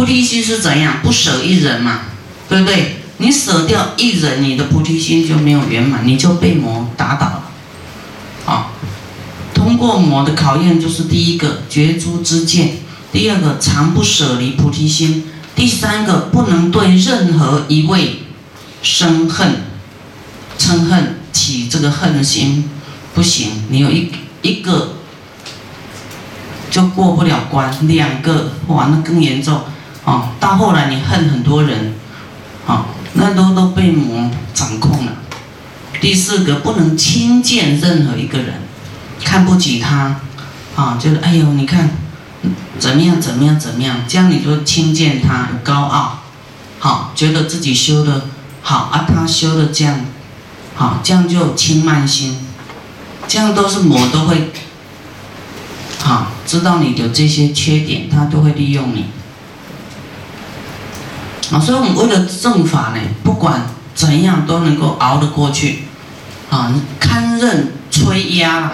菩提心是怎样？不舍一人嘛，对不对？你舍掉一人，你的菩提心就没有圆满，你就被魔打倒了。啊，通过魔的考验，就是第一个绝诸之见，第二个常不舍离菩提心，第三个不能对任何一位生恨、嗔恨起这个恨心，不行。你有一一个就过不了关，两个哇，那更严重。啊，到后来你恨很多人，啊，那都都被魔掌控了。第四个不能轻贱任何一个人，看不起他，啊，就是哎呦，你看怎么样怎么样怎么样，这样你就轻贱他，高傲，好，觉得自己修的好啊，他修的这样，好，这样就轻慢心，这样都是魔都会，好，知道你的这些缺点，他都会利用你。啊，所以我们为了正法呢，不管怎样都能够熬得过去，啊，堪任摧压。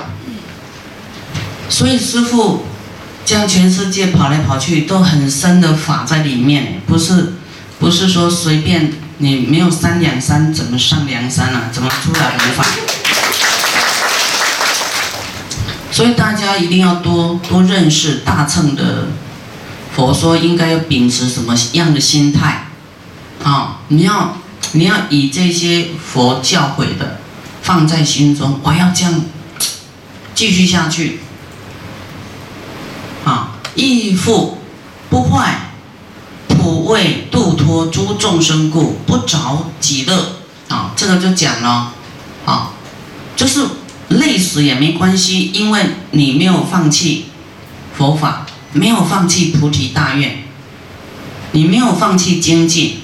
所以师傅将全世界跑来跑去，都很深的法在里面，不是不是说随便你没有三两山怎么上梁山啊？怎么出来佛法？所以大家一定要多多认识大乘的佛说，应该要秉持什么样的心态？啊，你要你要以这些佛教诲的放在心中，我要这样继续下去。啊，义父不坏，普为度脱诸众生故，不着己乐。啊，这个就讲了，啊，就是累死也没关系，因为你没有放弃佛法，没有放弃菩提大愿，你没有放弃精进。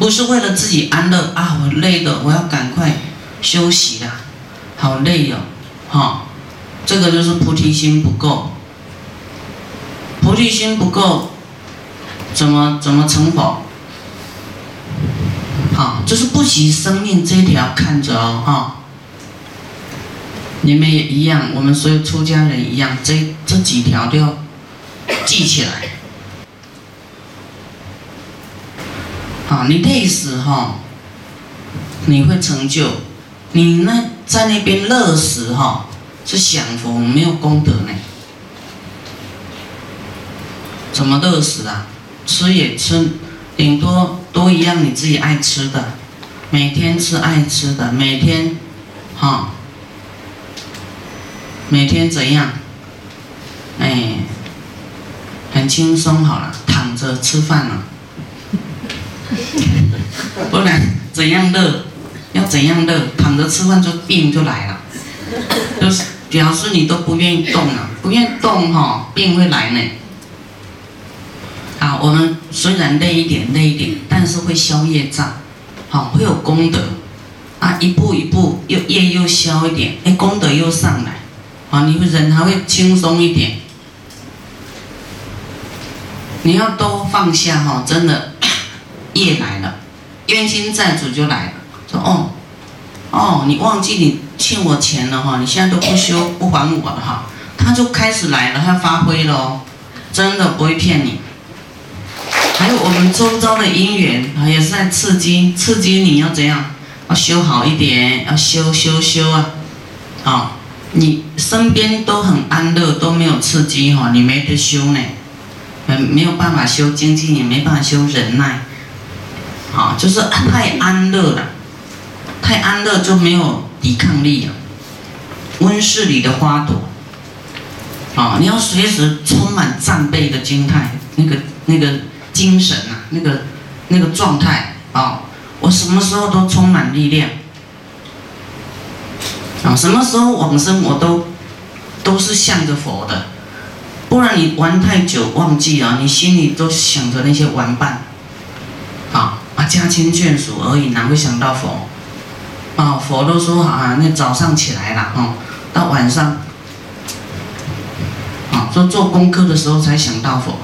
不是为了自己安乐啊！我累的，我要赶快休息啦，好累哦，哈，这个就是菩提心不够。菩提心不够，怎么怎么成佛？好，就是不惜生命这条看着哦，哈。你们也一样，我们所有出家人一样，这这几条都要记起来。啊，你累死哈，你会成就；你那在那边乐死哈，是享福没有功德呢。怎么乐死啊？吃也吃，顶多都一样，你自己爱吃的，每天吃爱吃的，每天，哈，每天怎样？哎，很轻松好了，躺着吃饭了。不然怎样乐？要怎样乐？躺着吃饭就病就来了，就是表示你都不愿意动了，不愿意动哈，病会来呢。啊，我们虽然累一点累一点，但是会消业障，好会有功德，啊一步一步又业又消一点，哎功德又上来，啊你会人还会轻松一点。你要多放下哈，真的。业来了，冤亲债主就来了，说哦，哦，你忘记你欠我钱了哈，你现在都不修不还我了哈，他就开始来了，他发挥了哦，真的不会骗你。还有我们周遭的姻缘啊，也是在刺激，刺激你要怎样，要修好一点，要修修修啊，啊，你身边都很安乐，都没有刺激哈，你没得修呢，没，没有办法修经济，也没办法修忍耐。好，就是太安乐了，太安乐就没有抵抗力了。温室里的花朵，啊，你要随时充满战备的心态，那个那个精神啊，那个那个状态啊，我什么时候都充满力量，啊，什么时候往生我都都是向着佛的，不然你玩太久忘记了，你心里都想着那些玩伴，家亲眷属而已，哪会想到佛？啊，佛都说啊，那早上起来了，哦，到晚上，啊，说做功课的时候才想到佛。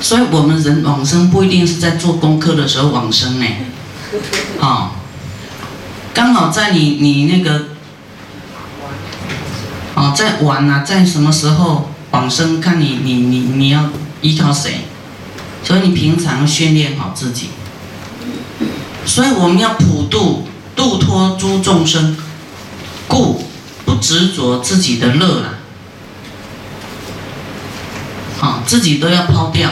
所以我们人往生不一定是在做功课的时候往生呢，啊，刚好在你你那个，啊，在玩啊，在什么时候往生，看你你你你要依靠谁，所以你平常训练好自己。所以我们要普度度脱诸众生，故不执着自己的乐了，好，自己都要抛掉。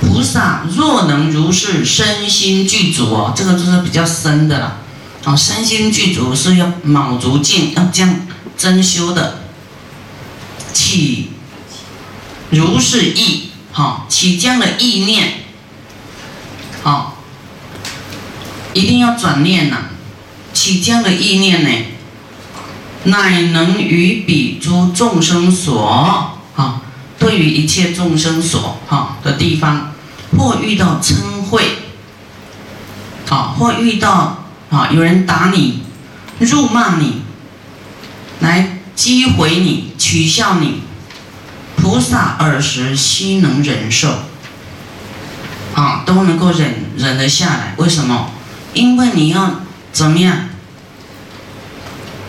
菩萨若能如是身心具足哦，这个就是比较深的了。哦，身心具足是要卯足劲，要这样真修的。起如是意，好，起这样的意念，好，一定要转念呐。起这样的意念呢，乃能于彼诸众生所，啊，对于一切众生所，哈的地方，或遇到嗔恚，好，或遇到。啊！有人打你，辱骂你，来击毁你，取笑你，菩萨尔时悉能忍受，啊，都能够忍忍得下来。为什么？因为你要怎么样？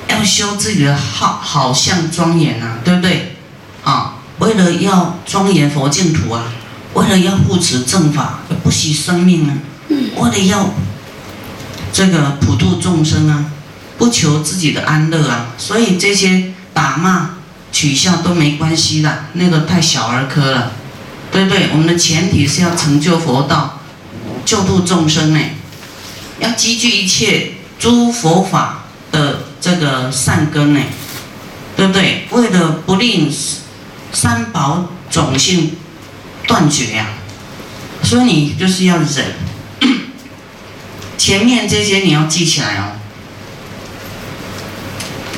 要修自己的好好像庄严啊，对不对？啊，为了要庄严佛净土啊，为了要护持正法，不惜生命啊，为了要。这个普度众生啊，不求自己的安乐啊，所以这些打骂、取笑都没关系的，那个太小儿科了，对不对？我们的前提是要成就佛道，救度众生呢，要积聚一切诸佛法的这个善根呢，对不对？为了不令三宝种性断绝呀，所以你就是要忍。前面这些你要记起来哦，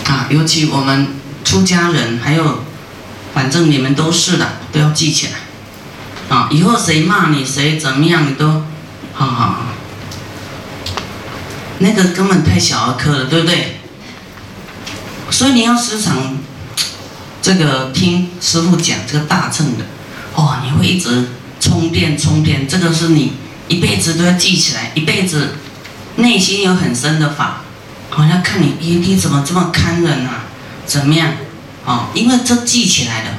啊，尤其我们出家人，还有，反正你们都是的，都要记起来，啊，以后谁骂你，谁怎么样，你都，好好，那个根本太小儿科了，对不对？所以你要时常，这个听师傅讲这个大乘的，哦，你会一直充电充电，这个是你一辈子都要记起来，一辈子。内心有很深的法，好像看你，你怎么这么看人啊？怎么样？啊，因为这记起来的，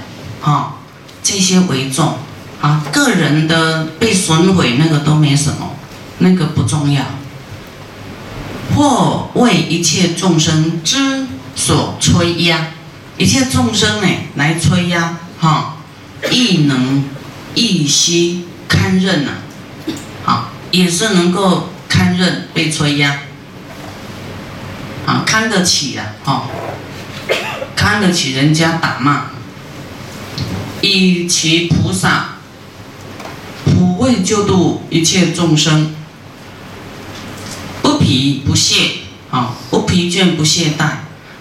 啊，这些为重，啊，个人的被损毁那个都没什么，那个不重要。或为一切众生之所摧压，一切众生呢来摧压，哈，亦能亦息堪任呐，好，也是能够。堪任被摧压，啊，看得起啊，哦，看得起人家打骂，以其菩萨普为救度一切众生，不疲不懈，啊，不疲倦不懈怠，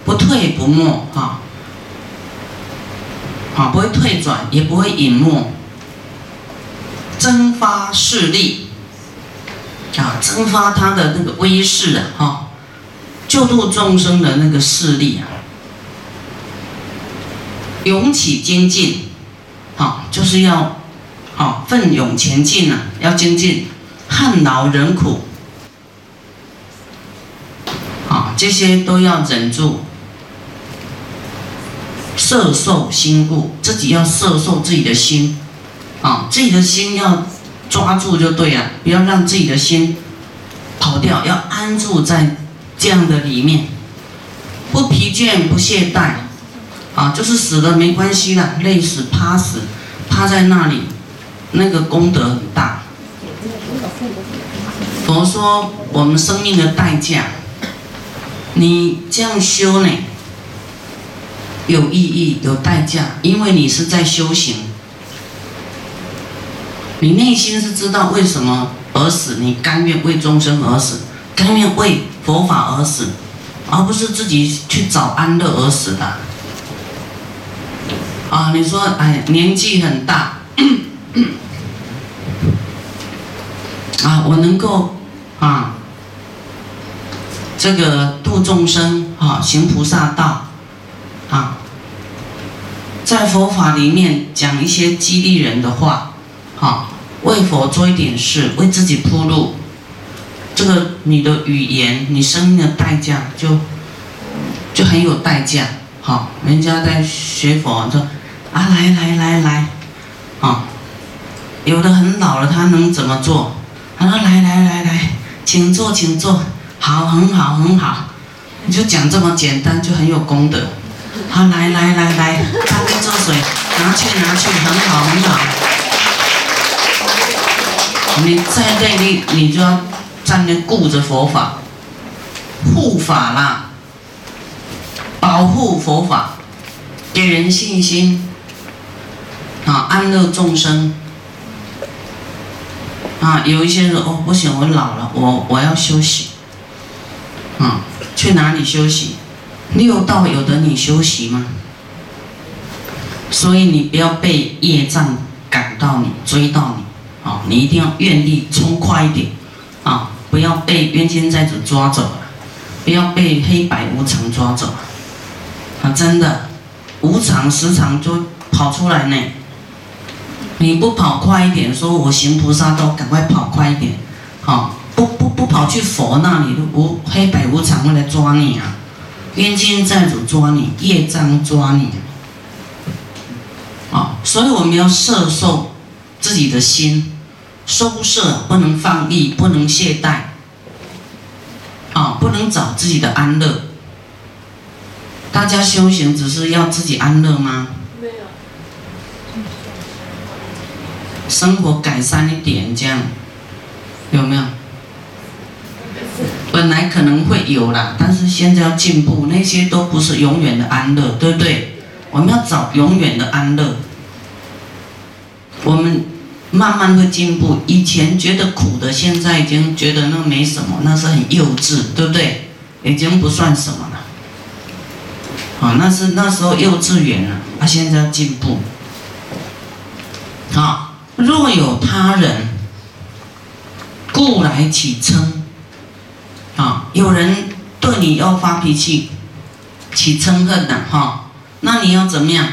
不退不没，啊，啊，不会退转，也不会隐没，增发势力。啊，增发他的那个威势啊，哈，救度众生的那个势力啊，勇起精进，好，就是要，好奋勇前进呐，要精进，汗劳忍苦，啊，这些都要忍住，摄受心故，自己要摄受自己的心，啊，自己的心要。抓住就对了，不要让自己的心跑掉，要安住在这样的里面，不疲倦不懈怠，啊，就是死了没关系的，累死趴死，趴在那里，那个功德很大。佛说我们生命的代价，你这样修呢，有意义有代价，因为你是在修行。你内心是知道为什么而死，你甘愿为众生而死，甘愿为佛法而死，而不是自己去找安乐而死的。啊，你说，哎，年纪很大，啊，我能够啊，这个度众生啊，行菩萨道，啊，在佛法里面讲一些激励人的话，好。为佛做一点事，为自己铺路，这个你的语言，你生命的代价就就很有代价，好，人家在学佛说啊，来来来来，啊，有的很老了，他能怎么做？他说来来来来，请坐请坐，好，很好很好，你就讲这么简单，就很有功德。好，来来来来，大杯做水，拿去拿去，很好很好。你在这里，你就要站那顾着佛法，护法啦，保护佛法，给人信心，啊，安乐众生。啊，有一些人哦，不行，我老了，我我要休息。啊，去哪里休息？六道有的你休息吗？所以你不要被业障赶到你，追到你。啊，你一定要愿力冲快一点。啊，不要被冤亲债主抓走了，不要被黑白无常抓走了。啊，真的，无常时常就跑出来呢。你不跑快一点，说我行菩萨道，赶快跑快一点，好，不不不跑去佛那里，无黑白无常会来抓你啊，冤亲债主抓你，业障抓你，啊，所以我们要摄受自己的心，收摄不能放逸，不能懈怠，啊，不能找自己的安乐。大家修行只是要自己安乐吗？生活改善一点，这样有没有？本来可能会有啦，但是现在要进步，那些都不是永远的安乐，对不对？我们要找永远的安乐。我们慢慢会进步，以前觉得苦的，现在已经觉得那没什么，那是很幼稚，对不对？已经不算什么了。啊，那是那时候幼稚园了，啊，现在要进步。好。若有他人故来起嗔，啊，有人对你要发脾气，起嗔恨的哈，那你要怎么样？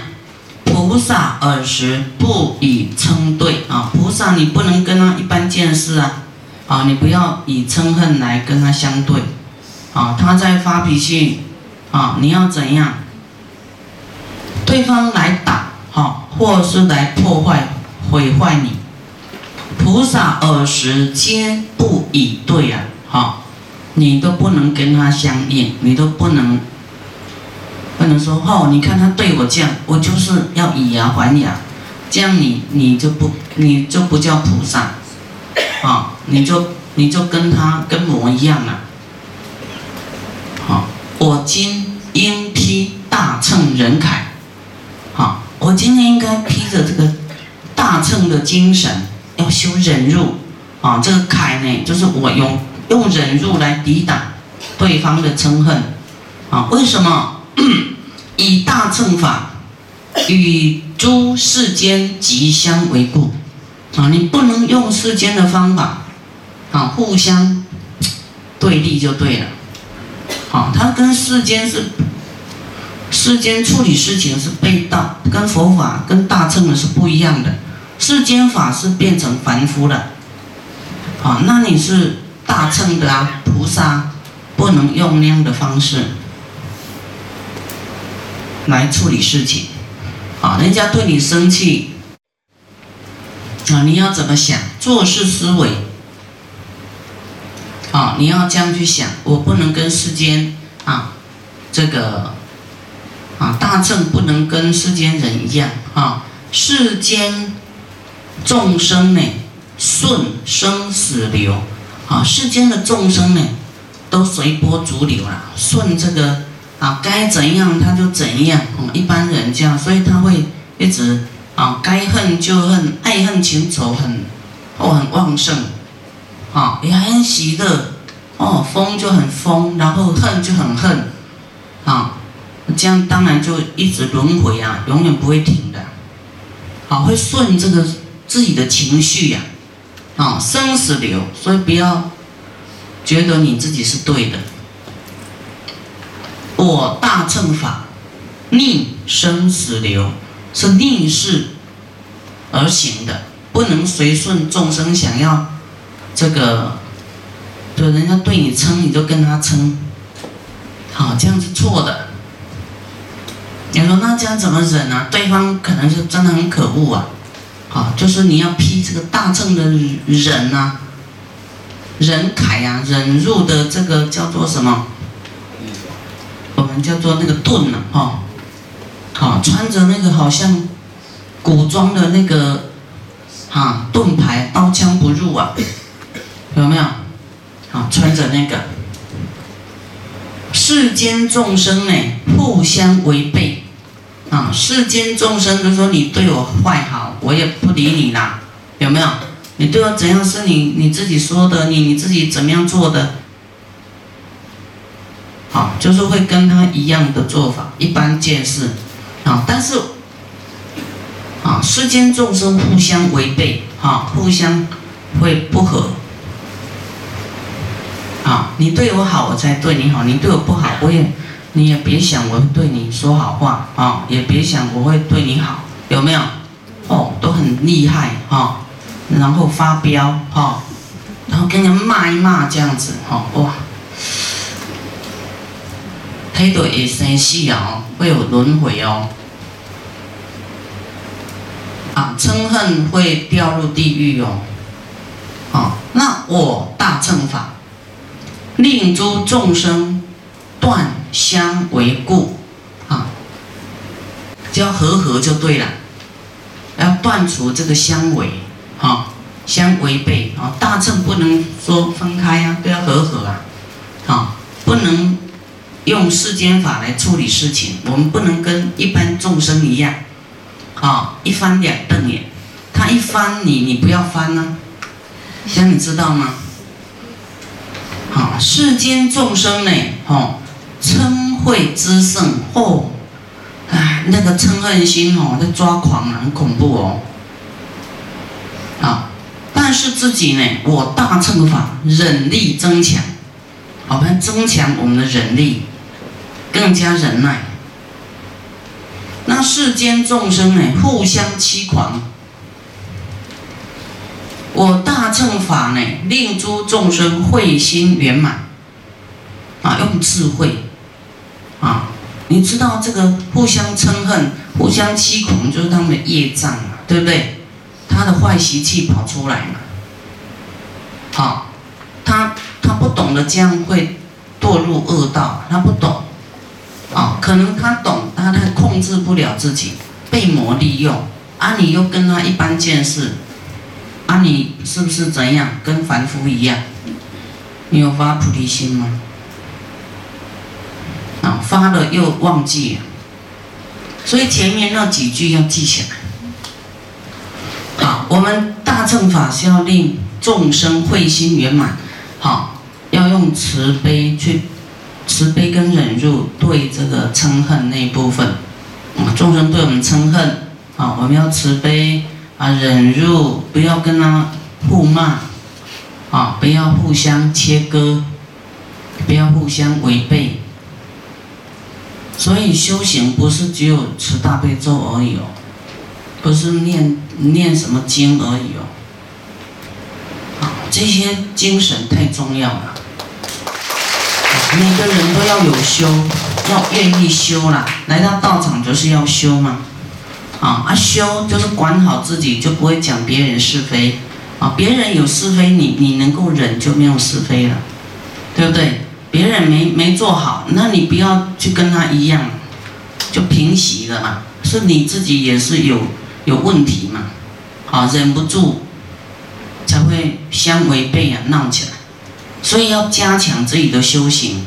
菩萨尔时不以嗔对啊，菩萨你不能跟他一般见识啊，啊，你不要以嗔恨来跟他相对，啊，他在发脾气，啊，你要怎样？对方来打，哈，或是来破坏。毁坏你，菩萨耳时皆不以对啊，哈，你都不能跟他相应，你都不能，不能说哦，你看他对我这样，我就是要以牙还牙，这样你你就不你就不叫菩萨，啊，你就你就跟他跟魔一样了，好，我今应披大乘人铠，好，我今天应该披着这个。大乘的精神要修忍辱啊，这个铠呢，就是我用用忍辱来抵挡对方的嗔恨啊。为什么？以大乘法与诸世间吉相为故啊，你不能用世间的方法啊，互相对立就对了。好，它跟世间是世间处理事情是背道，跟佛法跟大乘的是不一样的。世间法是变成凡夫了，啊，那你是大乘的啊，菩萨不能用那样的方式来处理事情，啊，人家对你生气，啊，你要怎么想？做事思维，啊，你要这样去想，我不能跟世间啊，这个啊，大乘不能跟世间人一样啊，世间。众生呢，顺生死流，啊，世间的众生呢，都随波逐流啦，顺这个啊，该怎样他就怎样，哦，一般人这样，所以他会一直啊，该恨就恨，爱恨情仇很哦很旺盛，啊，也很喜乐，哦，疯就很疯，然后恨就很恨，啊，这样当然就一直轮回啊，永远不会停的，好，会顺这个。自己的情绪呀，啊，生死流，所以不要觉得你自己是对的。我大乘法逆生死流，是逆势而行的，不能随顺众生想要这个，就人家对你称，你就跟他称，好，这样是错的。你说那这样怎么忍啊？对方可能是真的很可恶啊，好，就是你要批这个大乘的忍啊，忍凯啊，忍入的这个叫做什么？我们叫做那个盾啊，哈，好，穿着那个好像古装的那个啊盾牌，刀枪不入啊，有没有？好，穿着那个。世间众生呢，互相违背，啊，世间众生就说你对我坏好，我也不理你啦，有没有？你对我怎样是你你自己说的，你你自己怎么样做的？好，就是会跟他一样的做法，一般见识，啊，但是，啊，世间众生互相违背，哈，互相会不和。啊，你对我好，我才对你好；你对我不好，我也，你也别想我会对你说好话啊，也别想我会对你好，有没有？哦，都很厉害哈，然后发飙哈，然后跟人骂一骂这样子哈，哇，黑的也生气哦，会有轮回哦，啊，嗔恨会掉入地狱哦，啊，那我大乘法。令诸众生断相为故，啊，就要和合就对了，要断除这个相违，哈，相违背啊，大乘不能说分开啊，都要和合啊，啊，不能用世间法来处理事情，我们不能跟一般众生一样，啊，一翻两瞪眼，他一翻你，你不要翻呢，这样你知道吗？好，世间众生呢，吼，嗔恚之盛，吼，哎，那个嗔恨心哦，在抓狂，很恐怖哦。啊，但是自己呢，我大乘法忍力增强，我们增强我们的忍力，更加忍耐。那世间众生呢，互相欺狂。我大乘法呢，令诸众生慧心圆满，啊，用智慧，你知道这个互相嗔恨、互相欺恐，就是他们的业障嘛，对不对？他的坏习气跑出来嘛，好，他他不懂得这样会堕入恶道，他不懂，啊，可能他懂，但他控制不了自己，被魔利用，啊，你又跟他一般见识。啊，你是不是怎样跟凡夫一样？你有发菩提心吗？发了又忘记，所以前面那几句要记起来。好，我们大乘法是要令众生慧心圆满，好，要用慈悲去，慈悲跟忍辱对这个嗔恨那一部分，众生对我们嗔恨，啊，我们要慈悲。啊，忍辱，不要跟他互骂，啊，不要互相切割，不要互相违背。所以修行不是只有持大悲咒而已哦，不是念念什么经而已哦，啊，这些精神太重要了。每个人都要有修，要愿意修啦，来到道场就是要修嘛。啊，啊修就是管好自己，就不会讲别人是非。啊，别人有是非，你你能够忍，就没有是非了，对不对？别人没没做好，那你不要去跟他一样，就平息了嘛。是你自己也是有有问题嘛，啊，忍不住才会相违背啊，闹起来。所以要加强自己的修行，